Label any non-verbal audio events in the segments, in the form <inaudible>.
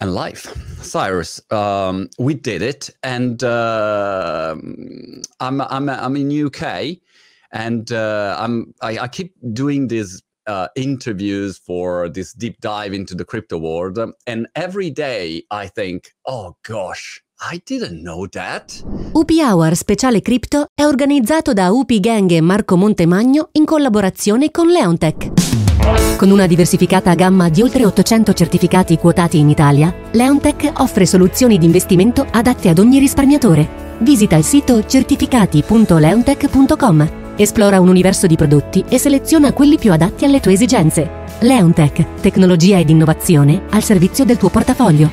and life. Cyrus, um, we did it, and uh, I'm I'm I'm in UK, and uh, I'm I, I, keep doing these uh, interviews for this deep dive into the crypto world, and every day I think, oh gosh. I didn't know that. UP Hour Speciale Crypto è organizzato da UP Gang e Marco Montemagno in collaborazione con Leonteq. Con una diversificata gamma di oltre 800 certificati quotati in Italia, Leontech offre soluzioni di investimento adatte ad ogni risparmiatore. Visita il sito certificati.leontech.com, esplora un universo di prodotti e seleziona quelli più adatti alle tue esigenze. Leontech, tecnologia ed innovazione al servizio del tuo portafoglio.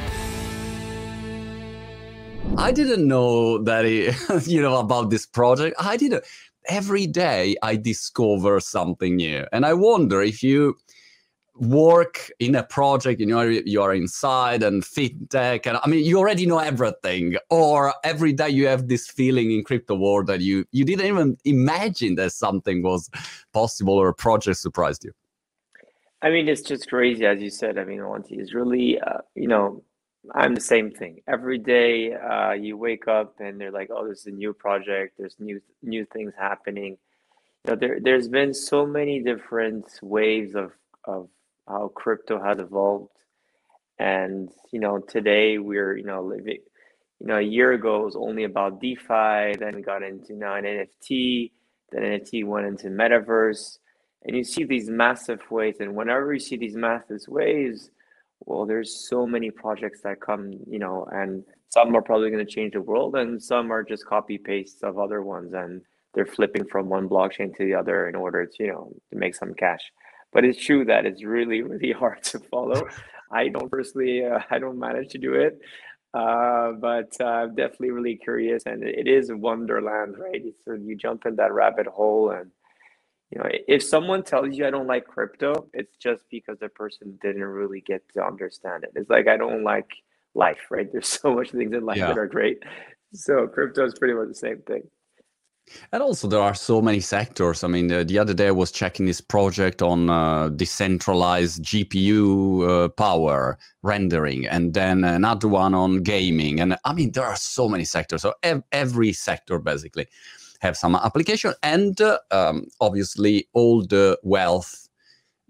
I didn't know that, <laughs> you know, about this project. I didn't. every day I discover something new. And I wonder if you work in a project, you know, you are inside and fintech, and I mean, you already know everything, or every day you have this feeling in crypto world that you you didn't even imagine that something was possible or a project surprised you. I mean, it's just crazy, as you said. I mean, Monty is really, uh, you know, I'm the same thing. Every day, uh, you wake up and they're like, "Oh, there's a new project. There's new new things happening." You know, there there's been so many different waves of of how crypto has evolved, and you know, today we're you know living. You know, a year ago it was only about DeFi. Then we got into now an NFT. Then NFT went into metaverse, and you see these massive waves. And whenever you see these massive waves well there's so many projects that come you know and some are probably going to change the world and some are just copy pastes of other ones and they're flipping from one blockchain to the other in order to you know to make some cash but it's true that it's really really <laughs> hard to follow. I don't personally uh, i don't manage to do it uh, but uh, i'm definitely really curious and it is wonderland right? So you jump in that rabbit hole and you know if someone tells you i don't like crypto it's just because the person didn't really get to understand it. It's like i don't like life right? <laughs> There's so much things in life yeah. that are great. So crypto is pretty much the same thing and also there are so many sectors. I mean uh, the other day i was checking this project on uh, decentralized gpu uh, power rendering and then another one on gaming. And i mean there are so many sectors. So ev- every sector basically have some application and uh, um, obviously all the wealth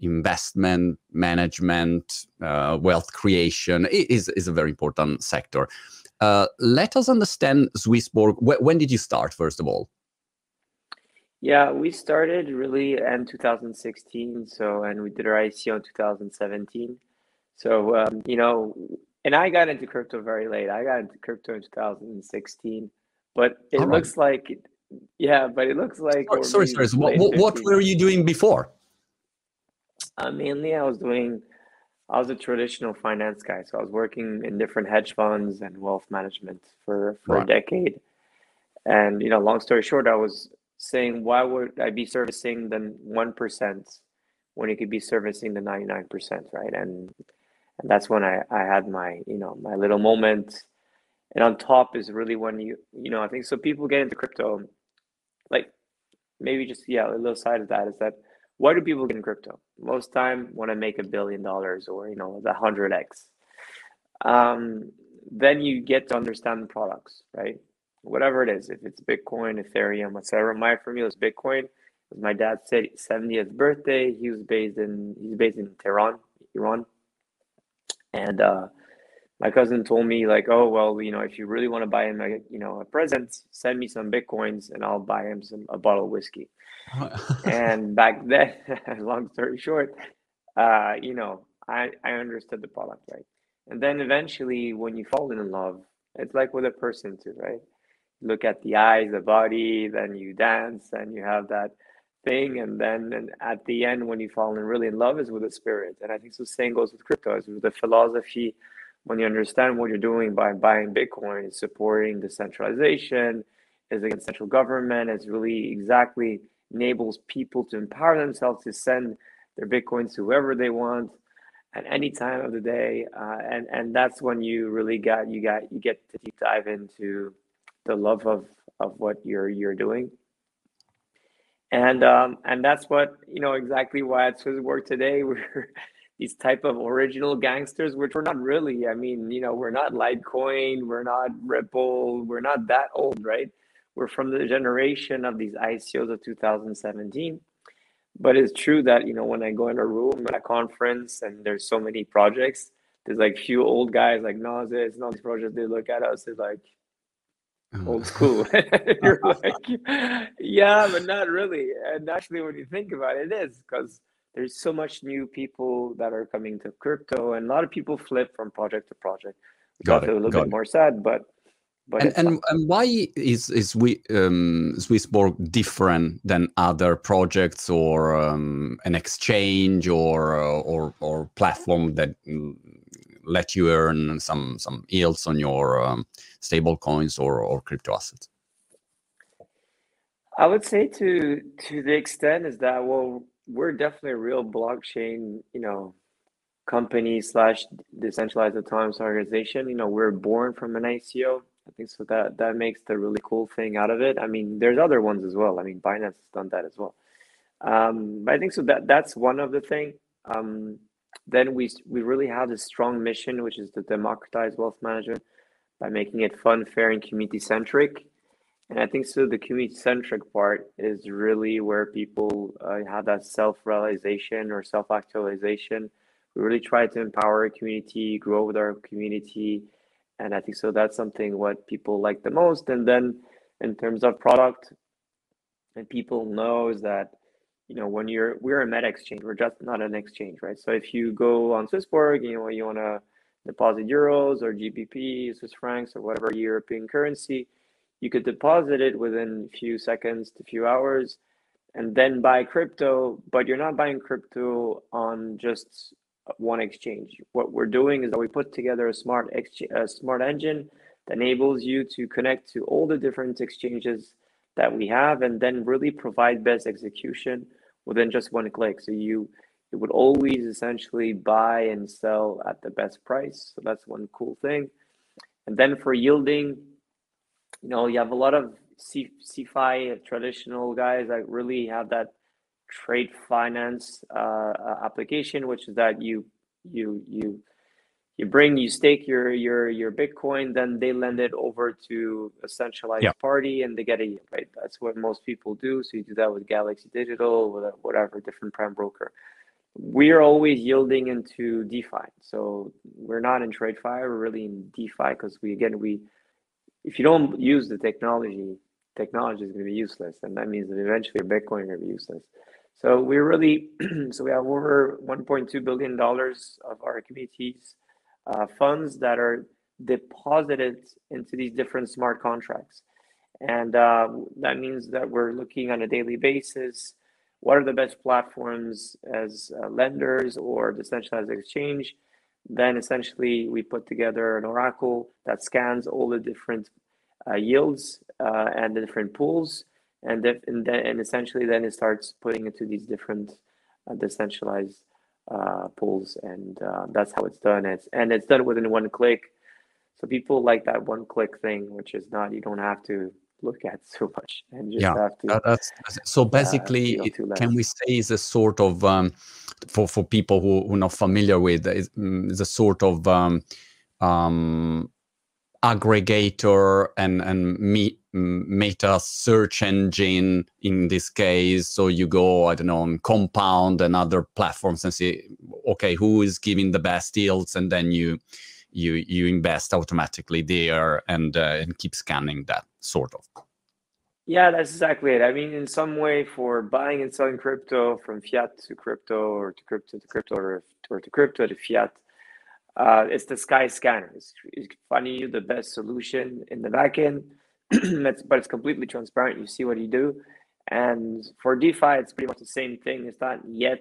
investment management uh, wealth creation is, is a very important sector. Uh, let us understand swissborg. Wh- when did you start first of all yeah we started really in 2016 so and we did our ico in 2017 so um, you know and i got into crypto very late i got into crypto in 2016 but it right. looks like yeah, but it looks like. Sorry, sorry. So what, what, what were you doing before? Uh, mainly, I was doing. I was a traditional finance guy, so I was working in different hedge funds and wealth management for for right. a decade. And you know, long story short, I was saying, why would I be servicing the one percent when you could be servicing the ninety nine percent, right? And and that's when I I had my you know my little moment. And on top is really when you you know i think so people get into crypto like maybe just yeah a little side of that is that why do people get in crypto? Most time want to make a billion dollars or you know the 100x um, then you get to understand the products right whatever it is if it's bitcoin ethereum whatever. my for me was bitcoin it was my dad's 70th birthday he was based in he's based in tehran iran and uh my cousin told me like, oh well, you know, if you really want to buy him a you know a present, send me some bitcoins and I'll buy him some a bottle of whiskey. <laughs> and back then, <laughs> long story short, uh, you know, I I understood the product right, and then eventually when you fall in love, it's like with a person too, right? Look at the eyes, the body, then you dance, and you have that thing, and then and at the end when you fall in really in love is with the spirit, and I think so. Same goes with crypto, is with the philosophy when you understand what you're doing by buying Bitcoin, supporting decentralization, is against central government, it's really exactly enables people to empower themselves to send their Bitcoins to whoever they want at any time of the day. Uh, and, and that's when you really got you got you get to deep dive into the love of, of what you're you're doing. And um, and that's what you know exactly why it's Swissborg today. <laughs> We're these type of original gangsters, which we're not really. I mean, you know, we're not Litecoin, we're not Ripple, we're not that old, right? We're from the generation of these ICOs of 2017. But it's true that you know when I go in a room at a conference and there's so many projects, there's like few old guys like Gnosis and all these projects. They look at us, it's like old oh. school. <laughs> <laughs> You're like, yeah, but not really. And actually, when you think about it, it is because there's so much new people that are coming to crypto, and a lot of people flip from project to project. Got it. A little Got bit it. more sad, but but and and, and why is is we um, Swissborg different than other projects or um, an exchange or or or platform that let you earn some some yields on your um, stable coins or or crypto assets? I would say to to the extent is that well we're definitely a real blockchain, you know, company slash decentralized autonomous organization. You know, we're born from an ICO. I think so that that makes the really cool thing out of it. I mean, there's other ones as well. I mean, Binance has done that as well. Um, but I think so that that's one of the thing. Um, then we we really have a strong mission, which is to democratize wealth management by making it fun, fair, and community centric. And I think so. The community centric part is really where people uh, have that self realization or self actualization. We really try to empower community, grow with our community, and I think so. That's something what people like the most. And then in terms of product, and people knows that you know when you're we're a meta exchange, we're just not an exchange, right? So if you go on Swissborg, you know you want to deposit euros or GBP, Swiss francs, or whatever European currency you could deposit it within a few seconds to a few hours and then buy crypto but you're not buying crypto on just one exchange what we're doing is that we put together a smart exchange a smart engine that enables you to connect to all the different exchanges that we have and then really provide best execution within just one click. So you it would always essentially buy and sell at the best price. So that's one cool thing. And then for yielding you know, you have a lot of C- CeFi traditional guys that really have that trade finance uh, application, which is that you you you you bring you stake your your your Bitcoin, then they lend it over to a centralized yeah. party, and they get a right. That's what most people do. So you do that with Galaxy Digital, with whatever different prime broker. We are always yielding into DeFi, so we're not in TradeFi. We're really in DeFi because we again we if you don't use the technology, technology is going to be useless, and that means that eventually your Bitcoin is going to be useless. So we're really, <clears throat> so we have over 1.2 billion dollars of our communities uh, funds that are deposited into these different smart contracts, and uh, that means that we're looking on a daily basis. What are the best platforms as uh, lenders or decentralized exchange then essentially we put together an oracle that scans all the different uh, yields uh, and the different pools, and, and, then, and essentially then it starts putting into these different uh, decentralized uh, pools, and uh, that's how it's done. It's and it's done within one click. So people like that one click thing, which is not you don't have to look at <laughs> so much and just yeah, have to. That's so uh, basically, uh, can we say is a sort of um, for for people who who are not familiar with is, mm, is a sort of um, um, aggregator and and me, mm, meta search engine in this case. So you go I don't know on Compound and other platforms and see okay who is giving the best deals, and then you you you invest automatically there and uh, and keep scanning that sort of. Yeah, that's exactly it. I mean, in some way, for buying and selling crypto from fiat to crypto or to crypto to crypto or, or to crypto to fiat, uh, it's the sky scanner. It's, it's finding you the best solution in the backend, <clears throat> but it's completely transparent. You see what you do. And for DeFi, it's pretty much the same thing. It's not yet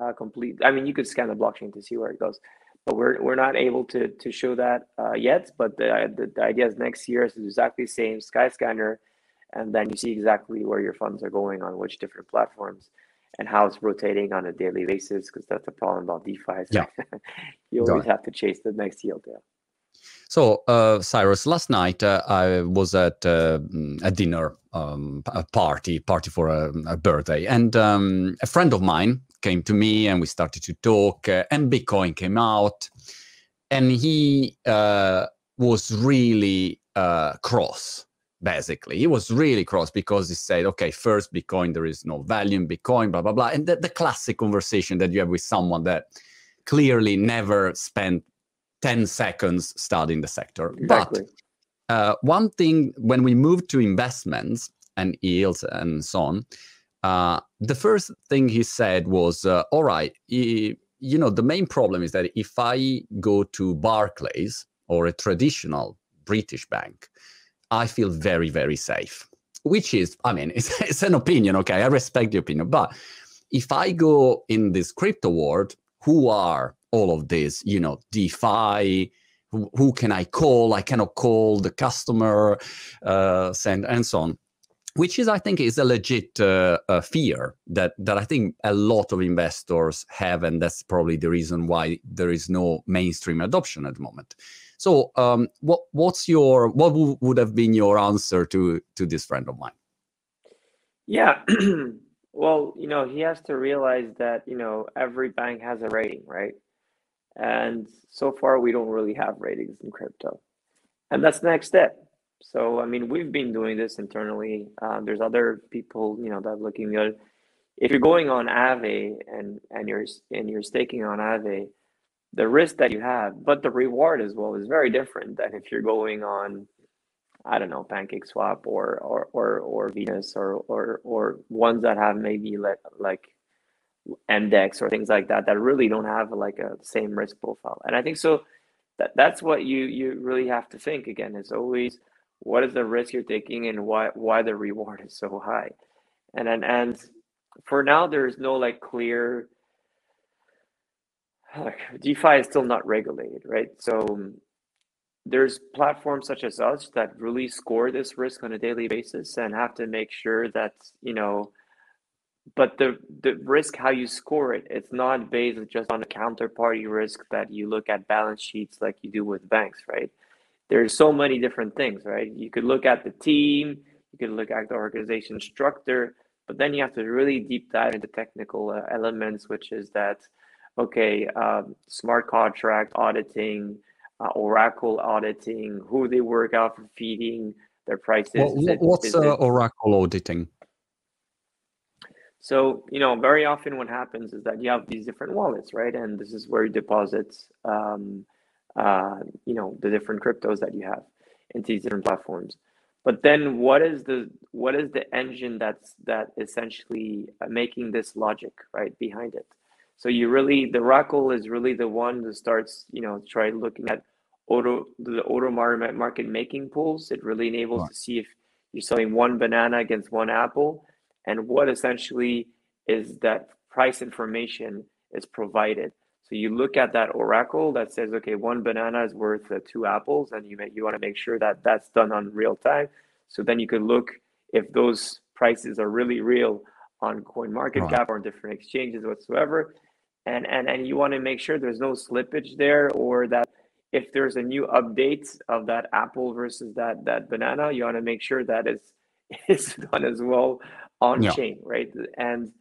uh, complete. I mean, you could scan the blockchain to see where it goes, but we're, we're not able to, to show that uh, yet. But the, the, the idea is next year is exactly the same sky scanner and then you see exactly where your funds are going on which different platforms and how it's rotating on a daily basis because that's the problem about DeFi. Yeah. <laughs> you always have to chase the next yield. Yeah. So, uh, Cyrus, last night uh, I was at uh, a dinner, um, a party, party for a, a birthday, and um, a friend of mine came to me and we started to talk, uh, and Bitcoin came out, and he uh, was really uh, cross. Basically, he was really cross because he said, "Okay, first Bitcoin, there is no value in Bitcoin, blah blah blah," and the, the classic conversation that you have with someone that clearly never spent 10 seconds studying the sector. Exactly. But uh, one thing, when we moved to investments and yields and so on, uh, the first thing he said was, uh, all right, you know, the main problem is that if I go to Barclays or a traditional British bank, I feel very, very safe, which is, I mean, <laughs> it's, it's an opinion, okay? I respect the opinion. But if I go in this crypto world, who are all of these, you know, DeFi, who, who can I call? I cannot call the customer, uh, send, and so on which is, I think, is a legit uh, fear that that I think a lot of investors have, and that's probably the reason why there is no mainstream adoption at the moment. So, um, what what's your what w- would have been your answer to to this friend of mine? Yeah, <clears throat> well, you know, he has to realize that you know every bank has a rating, right? And so far, we don't really have ratings in crypto, and that's the next step so I mean, we've been doing this internally. Um, there's other people, you know, that are looking at. If you're going on Aave and and you're and you're staking on Aave, the risk that you have, but the reward as well is very different than if you're going on, I don't know, Pancake Swap or or or or Venus or or or ones that have maybe like like MDEX or things like that that really don't have like a same risk profile. And I think so that that's what you you really have to think again. Is always what is the risk you're taking and why why the reward is so high and and, and for now there's no like clear defi is still not regulated right so there's platforms such as us that really score this risk on a daily basis and have to make sure that you know but the the risk how you score it it's not based just on the counterparty risk that you look at balance sheets like you do with banks right there's so many different things, right? You could look at the team, you could look at the organization structure, but then you have to really deep dive into technical uh, elements, which is that, okay, um, smart contract auditing, uh, Oracle auditing, who they work out for feeding their prices. Well, what's uh, Oracle auditing? So, you know, very often what happens is that you have these different wallets, right? And this is where you deposit um, uh, you know the different cryptos that you have into these different platforms but then what is the what is the engine that's that essentially uh, making this logic right behind it so you really the Oracle is really the one that starts you know try looking at auto the auto market making pools it really enables right. to see if you're selling one banana against one apple and what essentially is that price information is provided so you look at that oracle that says, okay, one banana is worth uh, two apples, and you may, you want to make sure that that's done on real time. So then you could look if those prices are really real on Coin Market right. Cap or on different exchanges whatsoever, and and and you want to make sure there's no slippage there, or that if there's a new update of that apple versus that that banana, you want to make sure that it's <laughs> it's done as well on yeah. chain, right? And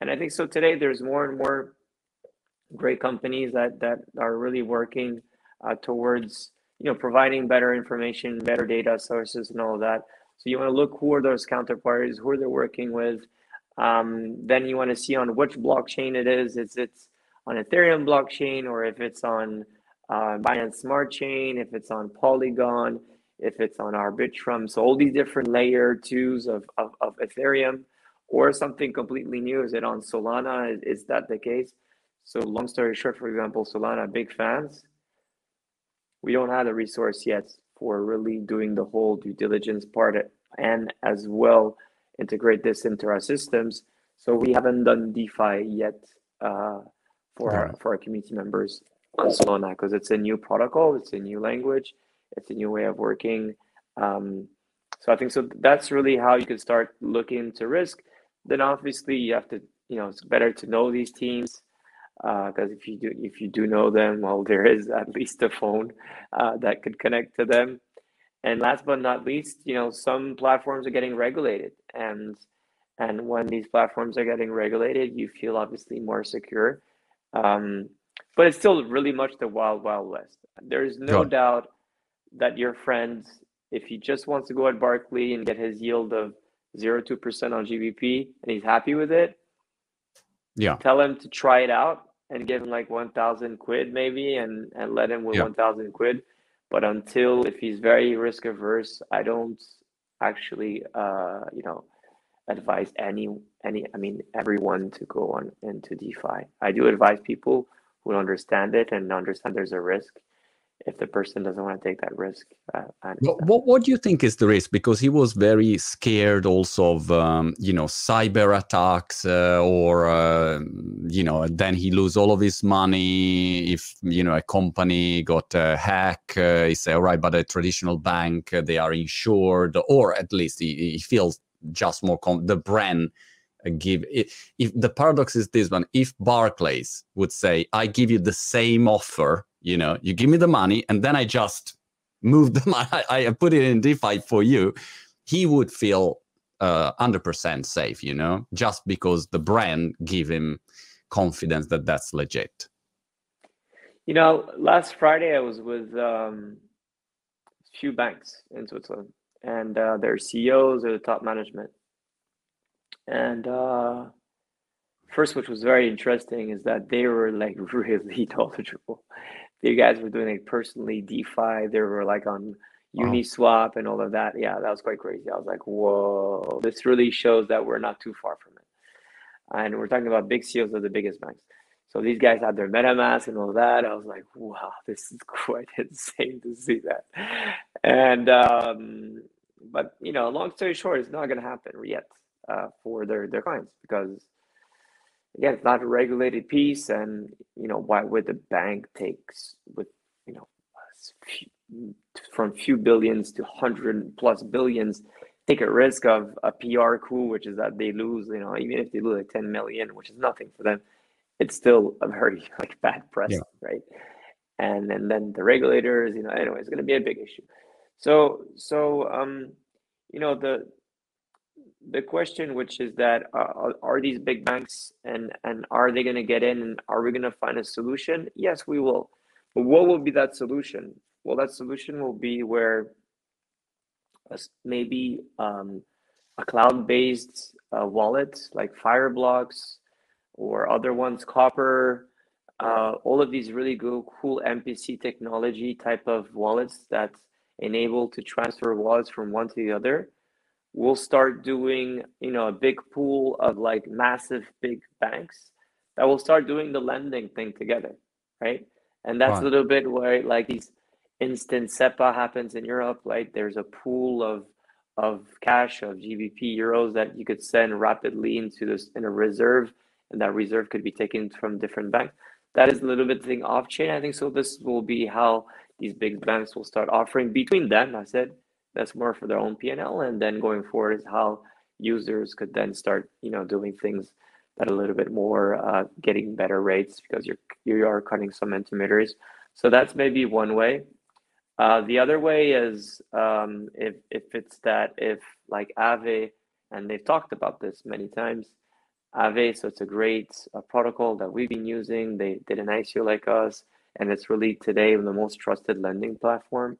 and I think so today there's more and more great companies that that are really working uh, towards you know providing better information, better data sources, and all that. So you want to look who are those counterparties, who are they're working with. Um, then you want to see on which blockchain it is. Is it's on Ethereum blockchain or if it's on uh, Binance Smart Chain, if it's on Polygon, if it's on Arbitrum. So all these different layer twos of, of, of Ethereum or something completely new. Is it on Solana? Is, is that the case? So long story short, for example, Solana, big fans. We don't have the resource yet for really doing the whole due diligence part and as well integrate this into our systems. So we haven't done DeFi yet uh, for our, for our community members on Solana because it's a new protocol, it's a new language, it's a new way of working. Um, so I think so. That's really how you can start looking to risk. Then obviously you have to, you know, it's better to know these teams because uh, if you do if you do know them well there is at least a phone uh, that could connect to them and last but not least you know some platforms are getting regulated and and when these platforms are getting regulated, you feel obviously more secure. Um, but it's still really much the wild, wild west. There's no doubt that your friend, if he just wants to go at Barclay and get his yield of zero two percent on GBP and he's happy with it, yeah, tell him to try it out and give him like one thousand quid maybe, and and let him with yeah. one thousand quid. But until if he's very risk averse, I don't actually, uh, you know, advise any any. I mean, everyone to go on into DeFi. I do advise people who understand it and understand there's a risk if the person doesn't want to take that risk. Uh, what, what, what do you think is the risk? Because he was very scared also of um, you know cyber attacks uh, or uh, you know then he lose all of his money if you know a company got a hack. Uh, he say all right, but a traditional bank uh, they are insured or at least he, he feels just more com- the brand give if, if the paradox is this one if barclays would say i give you the same offer you know you give me the money and then i just move the money <laughs> i, put it in defi for you he would feel uh, 100% safe you know just because the brand give him confidence that that's legit you know last friday i was with um, a few banks in switzerland and uh, their ceos or the top management and uh, first, which was very interesting, is that they were like <laughs> really knowledgeable. The guys were doing like personally DeFi. They were like on Uniswap and all of that. Yeah, that was quite crazy. I was like, whoa, this really shows that we're not too far from it. And we're talking about big CEOs of the biggest banks. So these guys had their MetaMask and all that. I was like, wow, this is <laughs> quite insane to see that. And um, but you know, long story short, it's not going to happen yet uh, for their their clients because again it's not a regulated piece and you know why would the bank takes with you know from few billions to hundred plus billions take a risk of a PR coup, which is that they lose, you know, even if they lose like 10 million, which is nothing for them, it's still a very <laughs> like bad press, yeah. right? And, and then the regulators, you know, anyway, it's going to be a big issue. So, so, um, you know, the, the question, which is that uh, are these big banks and and are they going to get in and are we going to find a solution? Yes, we will. But what will be that solution? Well, that solution will be where maybe um, a cloud-based uh, wallet like Fireblocks or other ones, Copper, uh, all of these really good, cool MPC technology type of wallets that enable to transfer wallets from one to the other we'll start doing you know a big pool of like massive big banks that will start doing the lending thing together right? And that's right. a little bit where like these instant SEPA happens in Europe like there's a pool of of cash of GBP euros that you could send rapidly into this in a reserve and that reserve could be taken from different banks. That is a little bit thing off chain I think. So this will be how these big banks will start offering. Between them I said that's more for their own P&L. And then going forward is how users could then start, you know, doing things that a little bit more uh, getting better rates because you're you are cutting some intermediaries. So that's maybe one way. Uh, the other way is um, if if it's that if like Aave, and they've talked about this many times. Aave, so it's a great uh, protocol that we've been using. They did an ICO like us, and it's really today the most trusted lending platform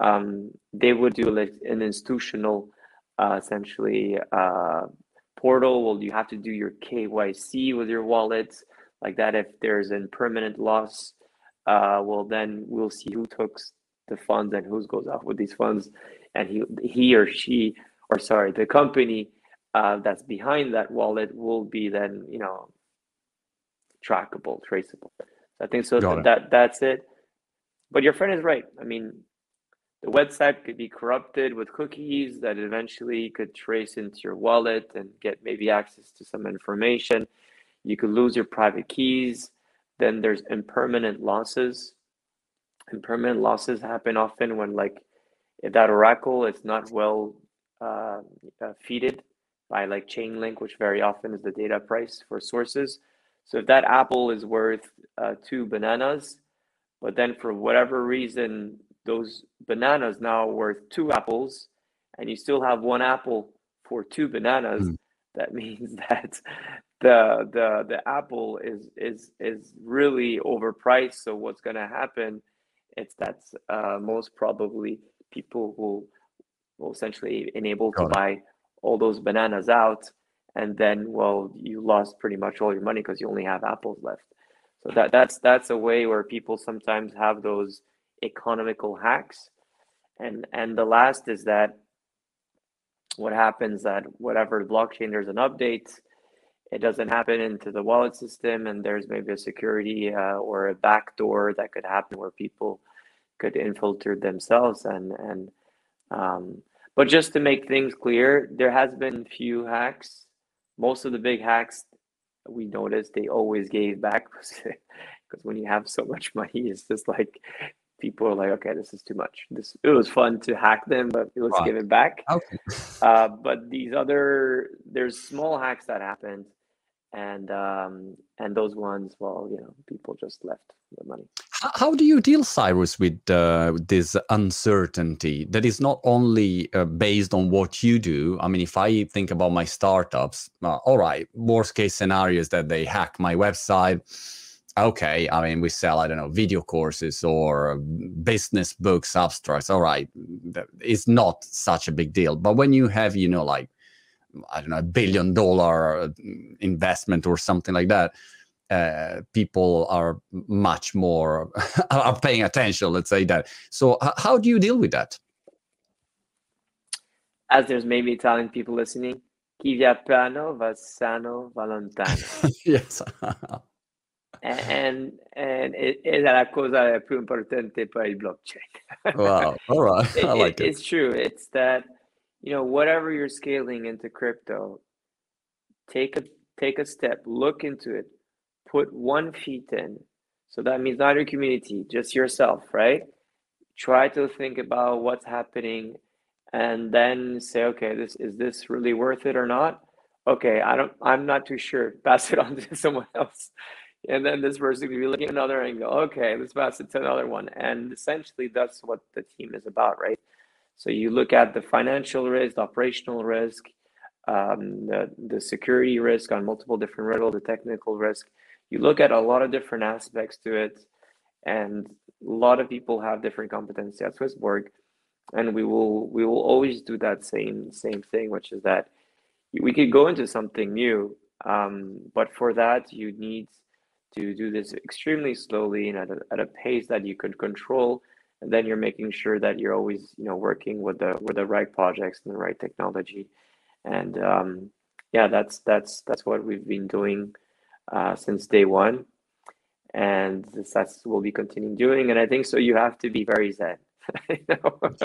um, they would do like an institutional uh, essentially uh, portal. Well you have to do your kyc with your wallets like that if there's a permanent loss uh, well then we'll see who took the funds and who goes off with these funds. And he he or she or sorry the company uh, that's behind that wallet will be then you know trackable traceable. So i think so that, that that's it. But your friend is right. I mean the website could be corrupted with cookies that eventually could trace into your wallet and get maybe access to some information. You could lose your private keys. Then there's impermanent losses. Impermanent losses happen often when like if that oracle is not well uh, uh, feeded by like Chainlink, which very often is the data price for sources. So if that apple is worth uh, two bananas, but then for whatever reason those bananas now worth two apples and you still have one apple for two bananas mm. that <laughs> means that the the the apple is is is really overpriced so what's going to happen it's that's uh, most probably people who will essentially enable Got to it. buy all those bananas out and then well you lost pretty much all your money because you only have apples left so that that's that's a way where people sometimes have those economical hacks. And and the last is that what happens that whatever blockchain there's an update it doesn't happen into the wallet system and there's maybe a security uh, or a backdoor that could happen where people could infiltrate themselves. And and um, but just to make things clear there has been few hacks. Most of the big hacks we noticed they always gave back <laughs> because when you have so much money it's just like people are like okay this is too much this it was fun to hack them but it was right. given back okay. <laughs> uh, but these other there's small hacks that happened and um, and those ones, well, you know, people just left the money. How do you deal, Cyrus, with uh, this uncertainty that is not only uh, based on what you do? I mean, if I think about my startups, uh, all right, worst case scenarios that they hack my website. Okay, I mean, we sell, I don't know, video courses or business books, abstracts. All right, it's not such a big deal. But when you have, you know, like I don't know, a billion dollar uh, investment or something like that, uh, people are much more <laughs> are paying attention. Let's say that. So, how do you deal with that? As there's maybe Italian people listening, chi vi piano va sano <laughs> yes. <laughs> and and it is la cosa più importante per il blockchain. wow! <laughs> All right, I like it, it. It's true. It's that you know whatever you're scaling into crypto take a take a step look into it put one feet in so that means not your community just yourself right try to think about what's happening and then say okay this is this really worth it or not okay i don't i'm not too sure <laughs> pass it on to someone else and then this person will be looking at another and go okay let's pass it to another one. And essentially that's what the team is about right? So you look at the financial risk, the operational risk, um, the, the security risk on multiple different riddles, the technical risk. You look at a lot of different aspects to it, and a lot of people have different competency at Swissborg, and we will we will always do that same same thing, which is that we could go into something new, um, but for that you need to do this extremely slowly and at a, at a pace that you could control. And then you're making sure that you're always you know working with the with the right projects and the right technology. And um, yeah that's that's that's what we've been doing uh, since day one. And that's what we'll be continuing doing. And i think so you have to be very zen <laughs> you know? <laughs>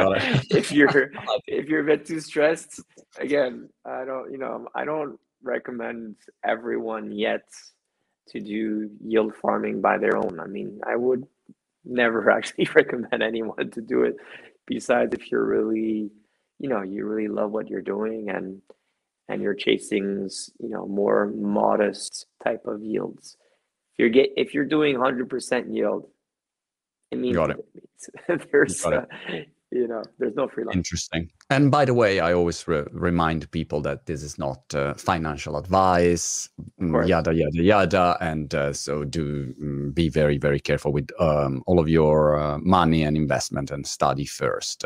if you're <laughs> if you're a bit too stressed again i don't you know i don't recommend everyone yet to do yield farming by their own. I mean i would never <laughs> actually recommend anyone to do it. Besides if you're really you know you really love what you're doing and and you're chasing you know more modest type of yields if you're get if you're doing 100% yield it means Got it. it <laughs> there's uh, you know there's no free lunch. Interesting. And by the way i always re- remind people that this is not uh, financial advice mm, yada yada yada. And uh, so do um, be very very careful with um, all of your uh, money and investment and study first.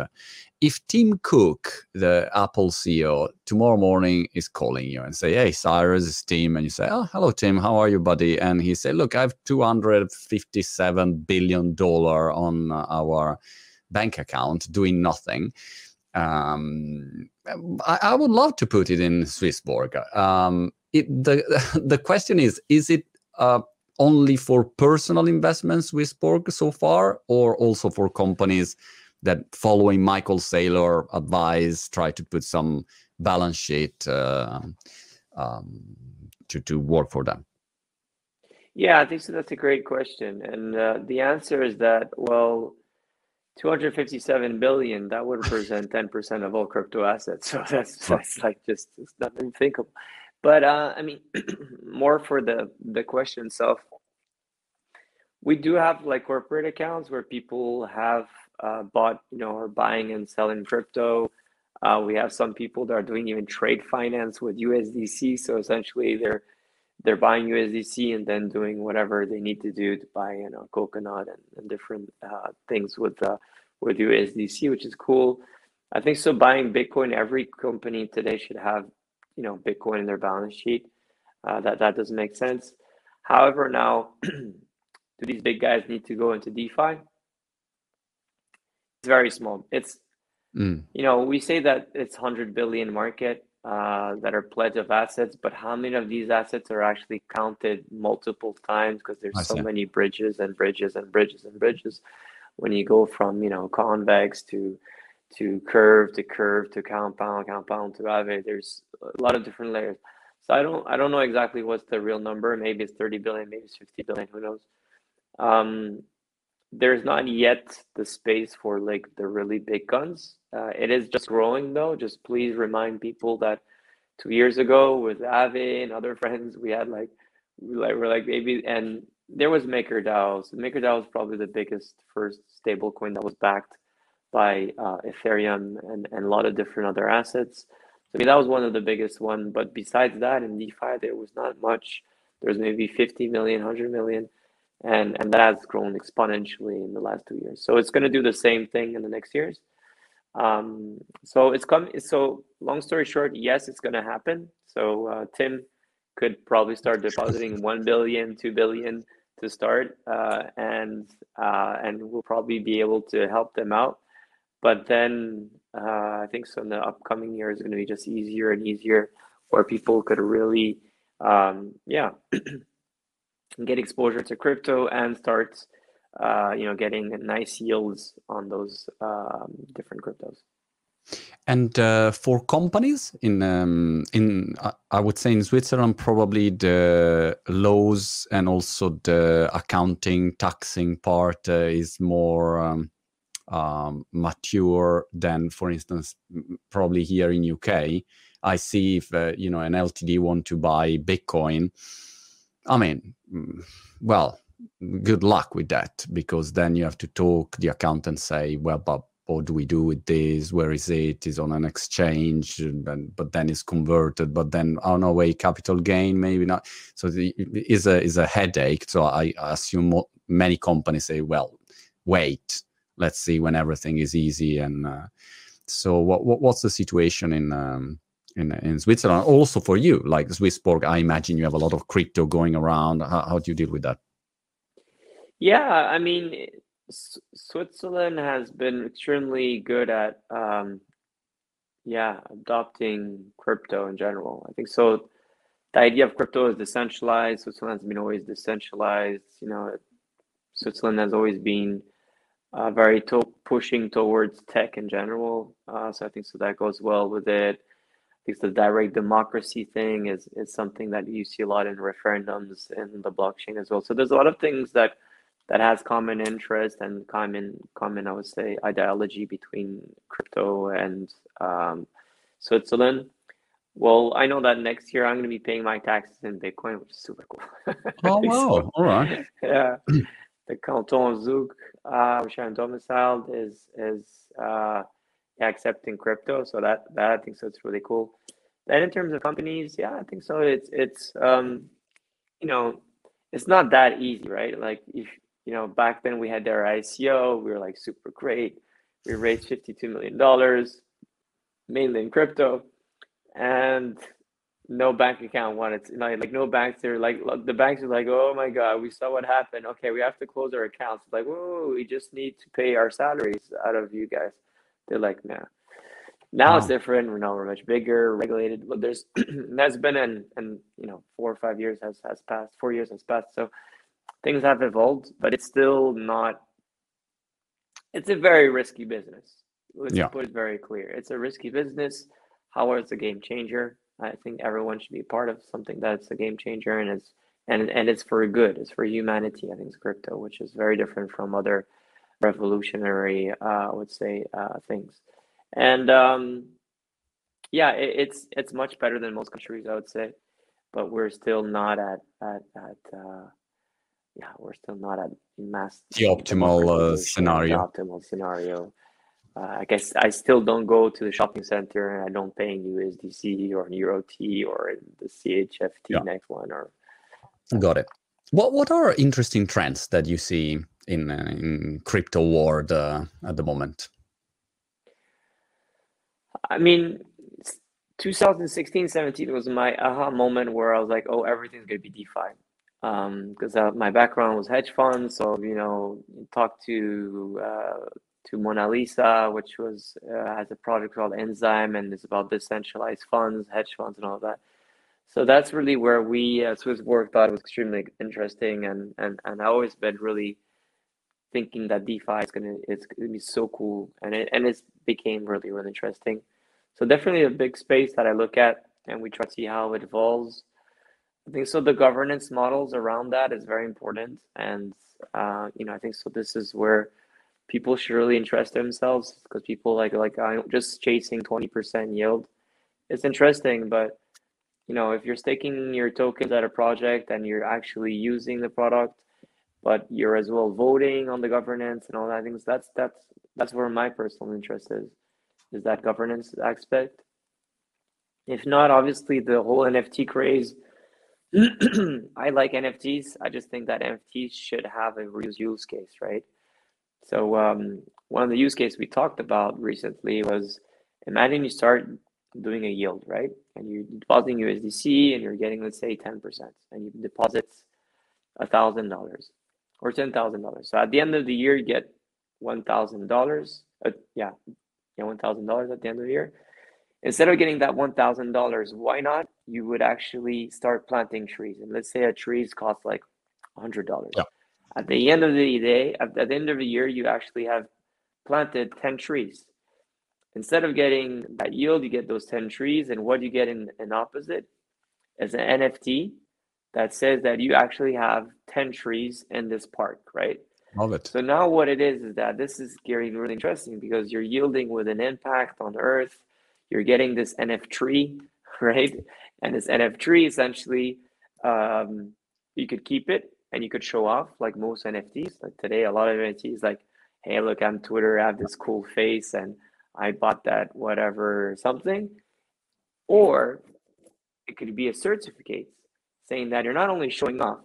If tim cook the apple ceo tomorrow morning is calling you and say hey cyrus is tim and you say oh hello tim. How are you buddy? And he say look i have 257 billion dollar on our bank account doing nothing. Um, I, I, would love to put it in Swissborg. Um, it, the <laughs> the question is: Is it uh, only for personal investments Swissborg so far, or also for companies that, following Michael Saylor advice, try to put some balance sheet uh, um, to to work for them? Yeah, I think so. That's a great question, and uh, the answer is that well 257 billion that would represent 10% of all crypto assets. <laughs> So that's that's like just it's not unthinkable but uh, i mean <clears throat> more for the the question itself. We do have like corporate accounts where people have uh, bought you know are buying and selling crypto. Uh, we have some people that are doing even trade finance with USDC. So essentially, they're they're buying USDC and then doing whatever they need to do to buy, you know, coconut and, and different uh, things with uh, with USDC, which is cool. I think so. Buying Bitcoin, every company today should have, you know, Bitcoin in their balance sheet. Uh, that that doesn't make sense. However, now, <clears throat> do these big guys need to go into DeFi? It's very small. It's mm. you know we say that it's hundred billion market uh, that are pledge of assets, but how many of these assets are actually counted multiple times because there's I so see. many bridges and bridges and bridges and bridges. When you go from you know convex to to curve to curve to compound compound to Aave, there's a lot of different layers. So I don't I don't know exactly what's the real number. Maybe it's 30 billion, maybe it's 50 billion. Who knows? Um, there's not yet the space for like the really big guns. Uh, it is just growing though. Just please remind people that two years ago with Aave and other <laughs> friends, we had like we like we're like maybe and there was MakerDAO. So MakerDAO was probably the biggest first stable coin that was backed by uh, Ethereum and, and a lot of different other assets. So, I mean that was one of the biggest one. But besides that, in DeFi there was not much. There's maybe 50 million, 100 million and and that has grown exponentially in the last two years. So it's going to do the same thing in the next years. Um, so it's come. So long story short, yes, it's going to happen. So uh, Tim could probably start depositing one billion, two billion to start, uh, and uh, and we'll probably be able to help them out. But then uh, I think so in the upcoming years, is going to be just easier and easier, where people could really, um, yeah. <clears throat> get exposure to crypto and start uh, you know getting nice yields on those um, different cryptos and uh, for companies in um, in uh, I would say in Switzerland probably the laws and also the accounting taxing part uh, is more um, um, mature than for instance probably here in UK. I see if uh, you know an LTD want to buy Bitcoin I mean, mm, well, good luck with that because then you have to talk the accountant say, well, but what do we do with this? Where is it? Is on an exchange, and, but then it's converted. But then oh no way, capital gain maybe not. So the, is a is a headache. So I, assume many companies say, well, wait, let's see when everything is easy. And uh, so what, what what's the situation in um, in, in Switzerland. Also for you, like Swissborg, I imagine you have a lot of crypto going around. How, how do you deal with that? Yeah, I mean, S- Switzerland has been extremely good at, um, yeah, adopting crypto in general. I think so. The idea of crypto is decentralized. Switzerland has been always decentralized. You know, Switzerland has always been uh, very to- pushing towards tech in general. Uh, so I think so that goes well with it because the direct democracy thing is is something that you see a lot in referendums in the blockchain as well. So there's a lot of things that that has common interest and common common I would say ideology between crypto and um, Switzerland. Well, I know that next year I'm going to be paying my taxes in Bitcoin, which is super cool. oh <laughs> wow! So, All right. <laughs> Yeah, the canton Zug, uh, which I'm domiciled, is is uh, accepting crypto. So that that I think so it's really cool. Then in terms of companies, yeah, I think so. It's it's um, you know, it's not that easy, right? Like if you know, back then we had their ICO, we were like super great. We raised fifty-two million dollars, mainly in crypto, and no bank account wanted to, know, like no banks. They're like the banks are like, oh my god, we saw what happened. Okay, we have to close our accounts. Like, whoa, we just need to pay our salaries out of you guys. They're like, nah. Now wow. it's different. We're now we're much bigger, regulated. But there's <clears throat> that's been in and you know four or five years has has passed. Four years has passed. So things have evolved, but it's still not. It's a very risky business. Let's yeah. put it very clear. It's a risky business. However, it's a game changer. I think everyone should be part of something that's a game changer, and it's and and it's for good. It's for humanity. I think it's crypto, which is very different from other revolutionary, uh, I would say, uh, things. And um, yeah, it, it's it's much better than most countries, I would say, but we're still not at at at uh, yeah, we're still not at mass the optimal uh, scenario. The optimal scenario. uh, I guess I still don't go to the shopping center and I don't pay in USDC or in EURT or in the CHFT yeah. next one or. Got it. What what are interesting trends that you see in uh, in crypto world uh, at the moment? I mean, 2016, 17 was my aha moment where I was like, oh, everything's gonna be DeFi. Because um, uh, my background was hedge funds, so you know, talk to uh, to Mona El Isa, which was uh, has a project called Enzyme, and it's about decentralized funds, hedge funds, and all that. So that's really where we at Swissborg thought it was extremely interesting, and and and I always been really thinking that DeFi is gonna it's gonna be so cool, and it and it became really really interesting. So definitely a big space that I look at, and we try to see how it evolves. I think so. The governance models around that is very important, and uh, you know I think so. This is where people should really interest themselves because people like like I'm just chasing twenty percent yield. It's interesting, but you know if you're staking your tokens at a project and you're actually using the product, but you're as well voting on the governance and all that things. That's that's that's where my personal interest is is that governance aspect. If not, obviously the whole NFT craze. <clears throat> I like NFTs. I just think that NFTs should have a real use case, right? So um, one of the use cases we talked about recently was imagine you start doing a yield, right? And you're depositing USDC and you're getting, let's say, 10%, and you deposit $1,000 or $10,000. So at the end of the year, you get $1,000. Uh, yeah, yeah, $1,000 at the end of the year. Instead of getting that $1,000, why not? You would actually start planting trees. And let's say a trees cost like $100. Yeah. At the end of the day, at the end of the year, you actually have planted 10 trees. Instead of getting that yield, you get those 10 trees. And what you get in an opposite is an NFT that says that you actually have 10 trees in this park, right? Love it. So now what it is is that this is getting really interesting because you're yielding with an impact on Earth. You're getting this NF tree, <laughs> right? And this NF tree essentially, um, you could keep it and you could show off like most NFTs. Like today, a lot of NFTs like, hey, look, I'm Twitter, I have this cool face and I bought that whatever something. Or it could be a certificate saying that you're not only showing off,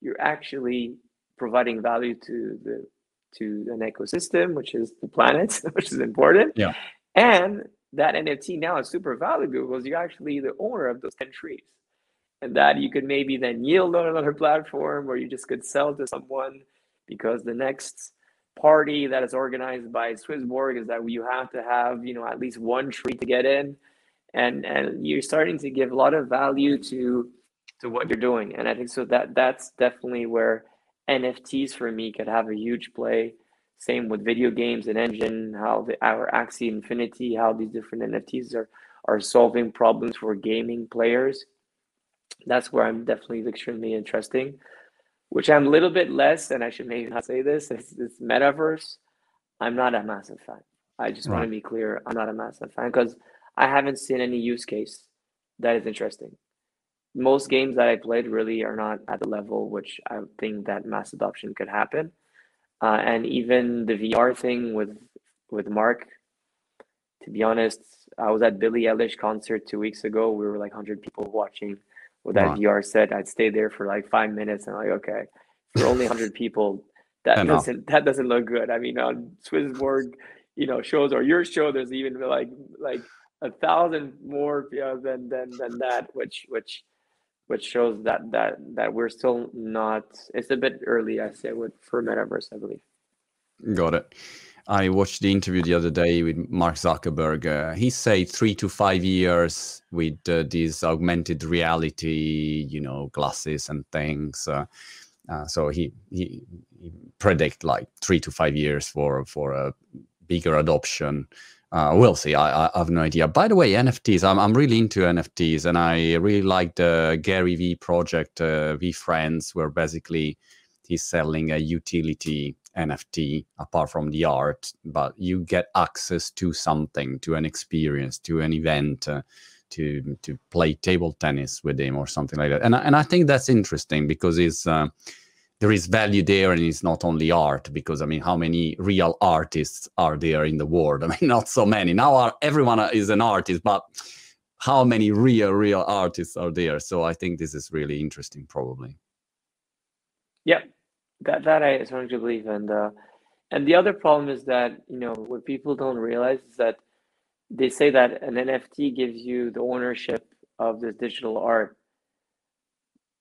you're actually providing value to the to an ecosystem, which is the planet, <laughs> which is important. Yeah. And that NFT now is super valuable because you're actually the owner of those 10 trees. And that you could maybe then yield on another platform or you just could sell to someone because the next party that is organized by Swissborg is that you have to have, you know, at least one tree to get in. And and you're starting to give a lot of value to to what you're doing. And I think so that that's definitely where NFTs for me could have a huge play. Same with video games and Enjin, how the our Axie Infinity, how these different NFTs are are solving problems for gaming players. That's where I'm definitely extremely interesting. Which I'm a little bit less, and I should maybe not say this, <laughs> it's, it's metaverse. I'm not a massive fan. I just right. want to be clear. I'm not a massive fan because I haven't seen any use case that is interesting most games that I played really are not at the level which I think that mass adoption could happen. Uh, and even the VR thing with with Mark, to be honest, I was at Billie Eilish concert two weeks ago. We were like hundred people watching with that wow. VR set. I'd stay there for like five minutes and like, okay, for only hundred people, that doesn't that doesn't look good. I mean, on Swissborg, you know, shows or your show, there's even like like a thousand more you know, than than than that, which which which shows that that that we're still not. It's a bit early, I say, with for metaverse, I believe. Got it. I watched the interview the other day with Mark Zuckerberg. Uh, he said three to five years with uh, these augmented reality, you know, glasses and things. Uh, uh so he, he, he predict like three to five years for for a bigger adoption uh, we'll see. I, I, have no idea. By the way, NFTs. I'm I'm really into NFTs, and I really like the Gary V project, uh, Friends, where basically he's selling a utility NFT apart from the art, but you get access to something, to an experience, to an event, uh, to to play table tennis with him or something like that. And and I think that's interesting because it's. There is value there and it's not only art because i mean how many real artists are there in the world? <laughs> I mean not so many. Now everyone is an artist but how many real real artists are there? So i think this is really interesting probably. Yeah that that i strongly believe. And uh and the other problem is that you know what people don't realize is that they say that an nft gives you the ownership of this digital art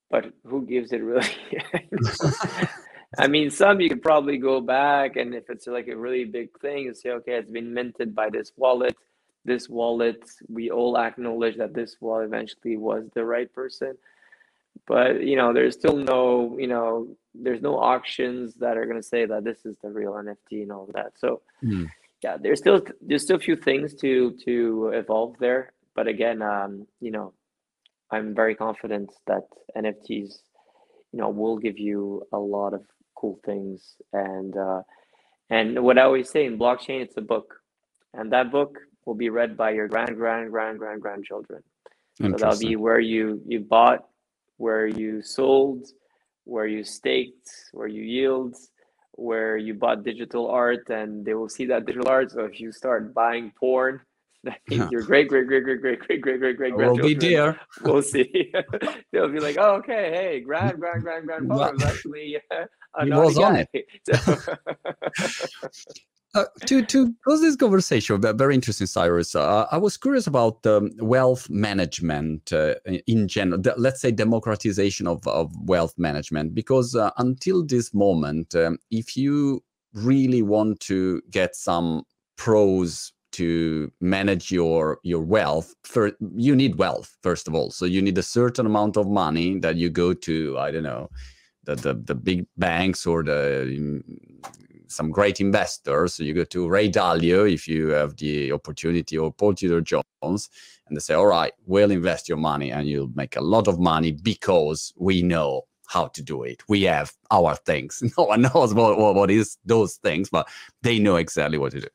but who gives it really? <laughs> I mean, some you could probably go back, and if it's like a really big thing, you say, okay, it's been minted by this wallet. This wallet, we all acknowledge that this wallet eventually was the right person. But you know, there's still no, you know, there's no auctions that are going to say that this is the real NFT and all that. So, mm. yeah, there's still there's still a few things to to evolve there. But again, um, you know, I'm very confident that NFTs, you know, will give you a lot of cool things. And uh, and what I always say in blockchain, it's a book, and that book will be read by your grand grand grand grand grandchildren. So that'll be where you you bought, where you sold, where you staked, where you yield, where you bought digital art, and they will see that digital art. So if you start buying porn <laughs> your great, great, great, great, great, great, great, great, great we'll be dear. We'll see. <laughs> They'll be like, oh, okay, hey, grand, grand, grand, grandfather was actually uh, <laughs> he was on it. uh, to to close this conversation, very interesting, Cyrus. Uh, I was curious about um, wealth management uh, in general. The, let's say democratization of, of wealth management, because uh, until this moment, um, if you really want to get some pros to manage your your wealth for you need wealth first of all so you need a certain amount of money that you go to i don't know the the, the big banks or the mm, some great investors so you go to ray dalio if you have the opportunity or paul tudor jones and they say all right we'll invest your money and you'll make a lot of money because we know how to do it. We have our things. <laughs> No one knows what, what, what is those things, but they know exactly what to do.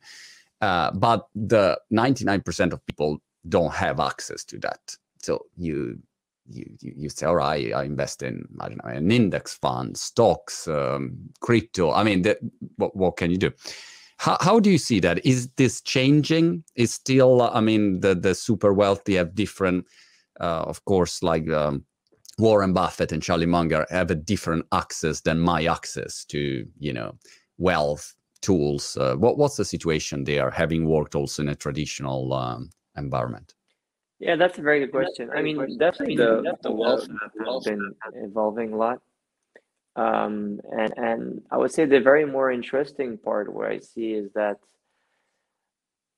Uh, but the 99% of people don't have access to that. So you you you, say, all right, I invest in I don't know an index fund, stocks, um, crypto. I mean, that, what what can you do? How, how do you see that? Is this changing? Is still I mean the the super wealthy have different, uh, of course, like um, Warren Buffett and Charlie Munger have a different access than my access to you know wealth tools. Uh, what, what's the situation there, having worked also in a traditional um, environment? Yeah, that's a very good question. I mean, question. definitely the, the wealth has been evolving a lot. Um, and, and I would say the very more interesting part where I see is that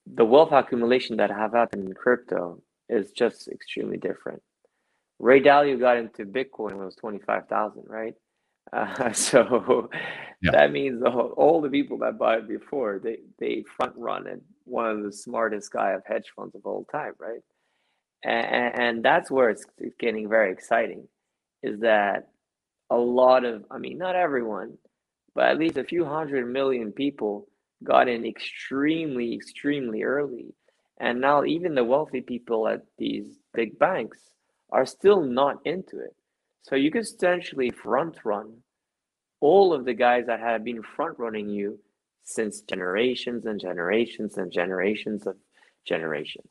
the wealth accumulation that have happened in crypto is just extremely different. Ray Dalio got into Bitcoin when it was 25,000, right? Uh, <laughs> so yeah. that means the whole, all the people that bought it before they they front run it. one of the smartest guy of hedge funds of all time, right? And, and that's where it's, it's getting very exciting, is that a lot of I mean not everyone, but at least a few hundred million people got in extremely extremely early, and now even the wealthy people at these big banks are still not into it so you could essentially front run all of the guys that have been front running you since generations and generations and generations of generations.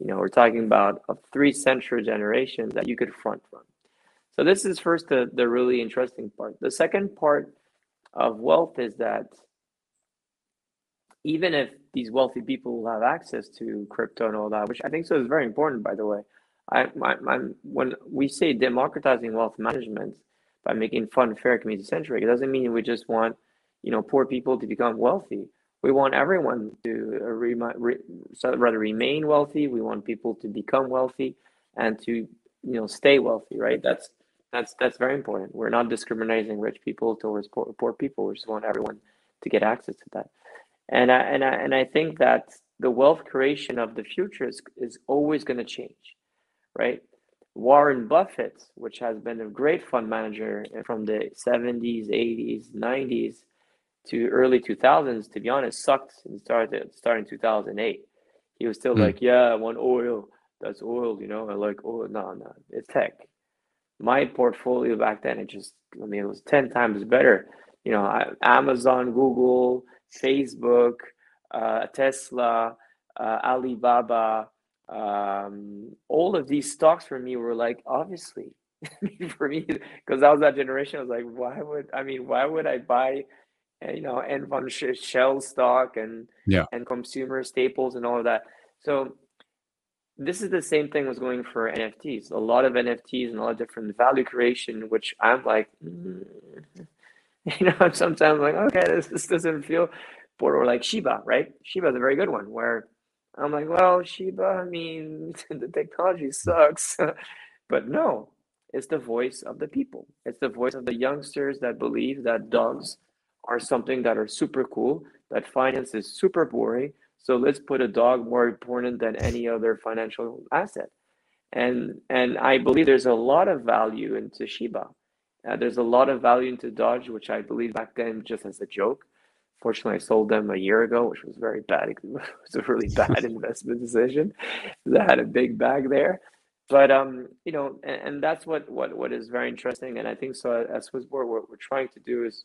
You know, we're talking about a three century generation that you could front run. So this is first the, the really interesting part. The second part of wealth is that even if these wealthy people have access to crypto and all that, which I think so is very important, by the way, I, my, when we say democratizing wealth management by making fun, fair, community centric, it doesn't mean we just want, you know, poor people to become wealthy. We want everyone to re, re, rather remain wealthy. We want people to become wealthy and to, you know, stay wealthy. Right? That's that's that's very important. We're not discriminating rich people towards poor, poor people. We just want everyone to get access to that. And I and I and I think that the wealth creation of the future is, is always going to change right? Warren Buffett, which has been a great fund manager from the 70s, 80s, 90s to early 2000s, to be honest, sucked and started starting 2008. He was still mm. like, yeah, I want oil. That's oil, you know. I like oil. No, no, it's tech. my portfolio back then, it just, I mean, it was 10 times better. You know, I, Amazon, Google, Facebook, uh, Tesla, uh, Alibaba, um, all of these stocks for me were like, obviously, <laughs> for me, because I was that generation, I was like, why would, I mean, why would I buy, eh, you know, and von Shell stock and, yeah. and consumer staples and all of that. So this is the same thing was going for NFTs. A lot of NFTs and a lot of different value creation, which I'm like, mm. <laughs> you know, sometimes like, okay, this, this doesn't feel, or like Shiba, right? Shiba is a very good one where I'm like, well, Shiba, I mean, <laughs> the technology sucks, <laughs> but no, it's the voice of the people. It's the voice of the youngsters that believe that dogs are something that are super cool, that finance is super boring, so let's put a dog more important than any other financial asset. And and I believe there's a lot of value into Shiba. Uh, there's a lot of value into Doge, which I believe back then just as a joke. Fortunately, I sold them a year ago, which was very bad. <laughs> It was a really bad <laughs> investment decision. I had a big bag there, but um, you know, and, and, that's what what what is very interesting. And I think so. As Swissborg, what we're trying to do is,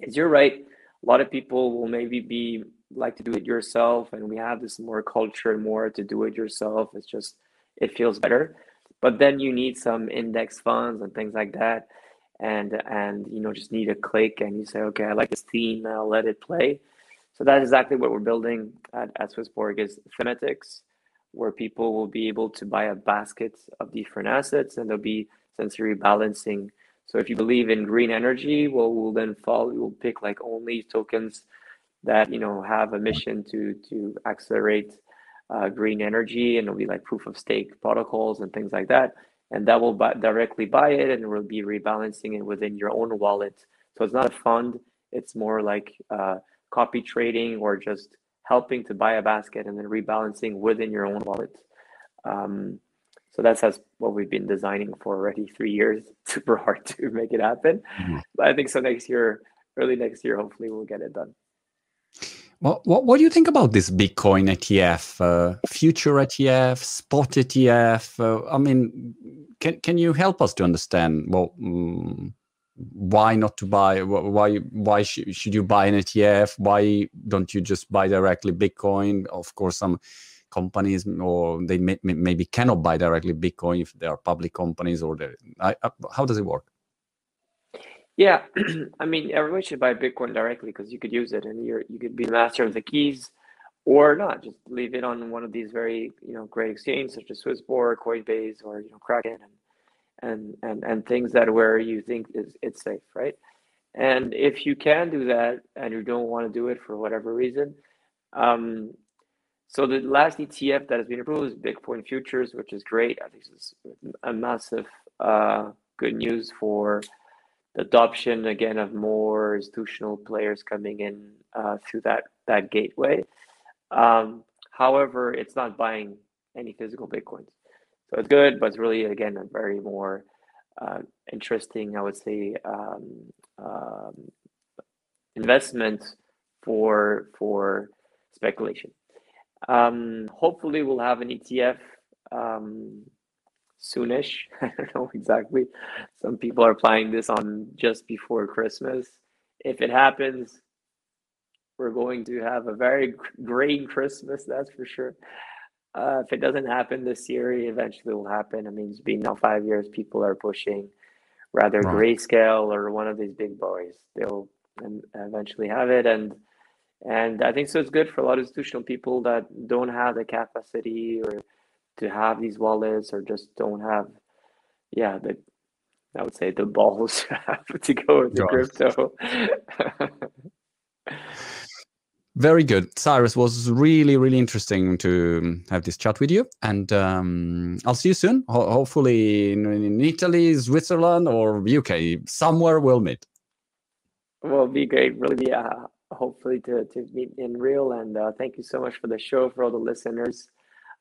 is you're right. A lot of people will maybe be like to do it yourself and we have this more culture more to do it yourself it's just it feels better but then you need some index funds and things like that and and you know just need a click and you say okay i like this theme i'll let it play. So that's exactly what we're building at, at swissborg is thematics where people will be able to buy a basket of different assets and there'll be sensory balancing. So if you believe in green energy well we'll then follow we'll pick like only tokens that you know have a mission to to accelerate uh, green energy and it'll be like proof of stake protocols and things like that and that will buy, directly buy it and will be rebalancing it within your own wallet. So it's not a fund it's more like uh, copy trading or just helping to buy a basket and then rebalancing within your own wallet. Um, so that's as what we've been designing for already three years. <laughs> Super hard to make it happen. Mm-hmm. but i think so next year early next year hopefully we'll get it done what, what, what do you think about this Bitcoin ETF, uh, future ETF, spot ETF? Uh, I mean, can can you help us to understand well um, why not to buy? Why why sh should you buy an ETF? Why don't you just buy directly Bitcoin? Of course, some companies or they may, maybe cannot buy directly Bitcoin if they are public companies or they. I, uh, how does it work? Yeah, <clears throat> I mean, everyone should buy Bitcoin directly because you could use it and you're you could be the master of the keys, or not. Just leave it on one of these very you know great exchanges such as Swissborg, Coinbase, or you know Kraken, and and and and things that where you think is it's safe, right? And if you can do that and you don't want to do it for whatever reason, um, so the last ETF that has been approved is Bitcoin futures, which is great. I think this is a massive uh, good news for the adoption again of more institutional players coming in uh, through that that gateway. Um, however, it's not buying any physical bitcoins, so it's good, but it's really again a very more uh, interesting, I would say, um, um, investment for for speculation. Um, hopefully, we'll have an ETF um, soonish. <laughs> I don't know exactly. Some people are applying this on just before Christmas. If it happens, we're going to have a very great Christmas, that's for sure. Uh, if it doesn't happen this year, it eventually will happen. I mean, it's been now five years. People are pushing rather right. grayscale or one of these big boys. They'll eventually have it, and and I think so. It's good for a lot of institutional people that don't have the capacity or to have these wallets or just don't have yeah the i would say the balls <laughs> to go into crypto. <laughs> Very good. Cyrus was really really interesting to have this chat with you. And um, i'll see you soon. Ho- hopefully in, in, italy switzerland or uk somewhere we'll meet. Well be great. Really be uh, hopefully to, to meet in real. And uh, thank you so much for the show for all the listeners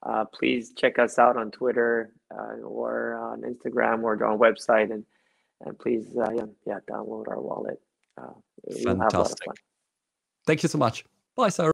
uh, please check us out on Twitter uh, or on Instagram or on our website, and and please, uh, yeah, yeah, download our wallet. Uh, Fantastic. Thank you so much. Bye, sir.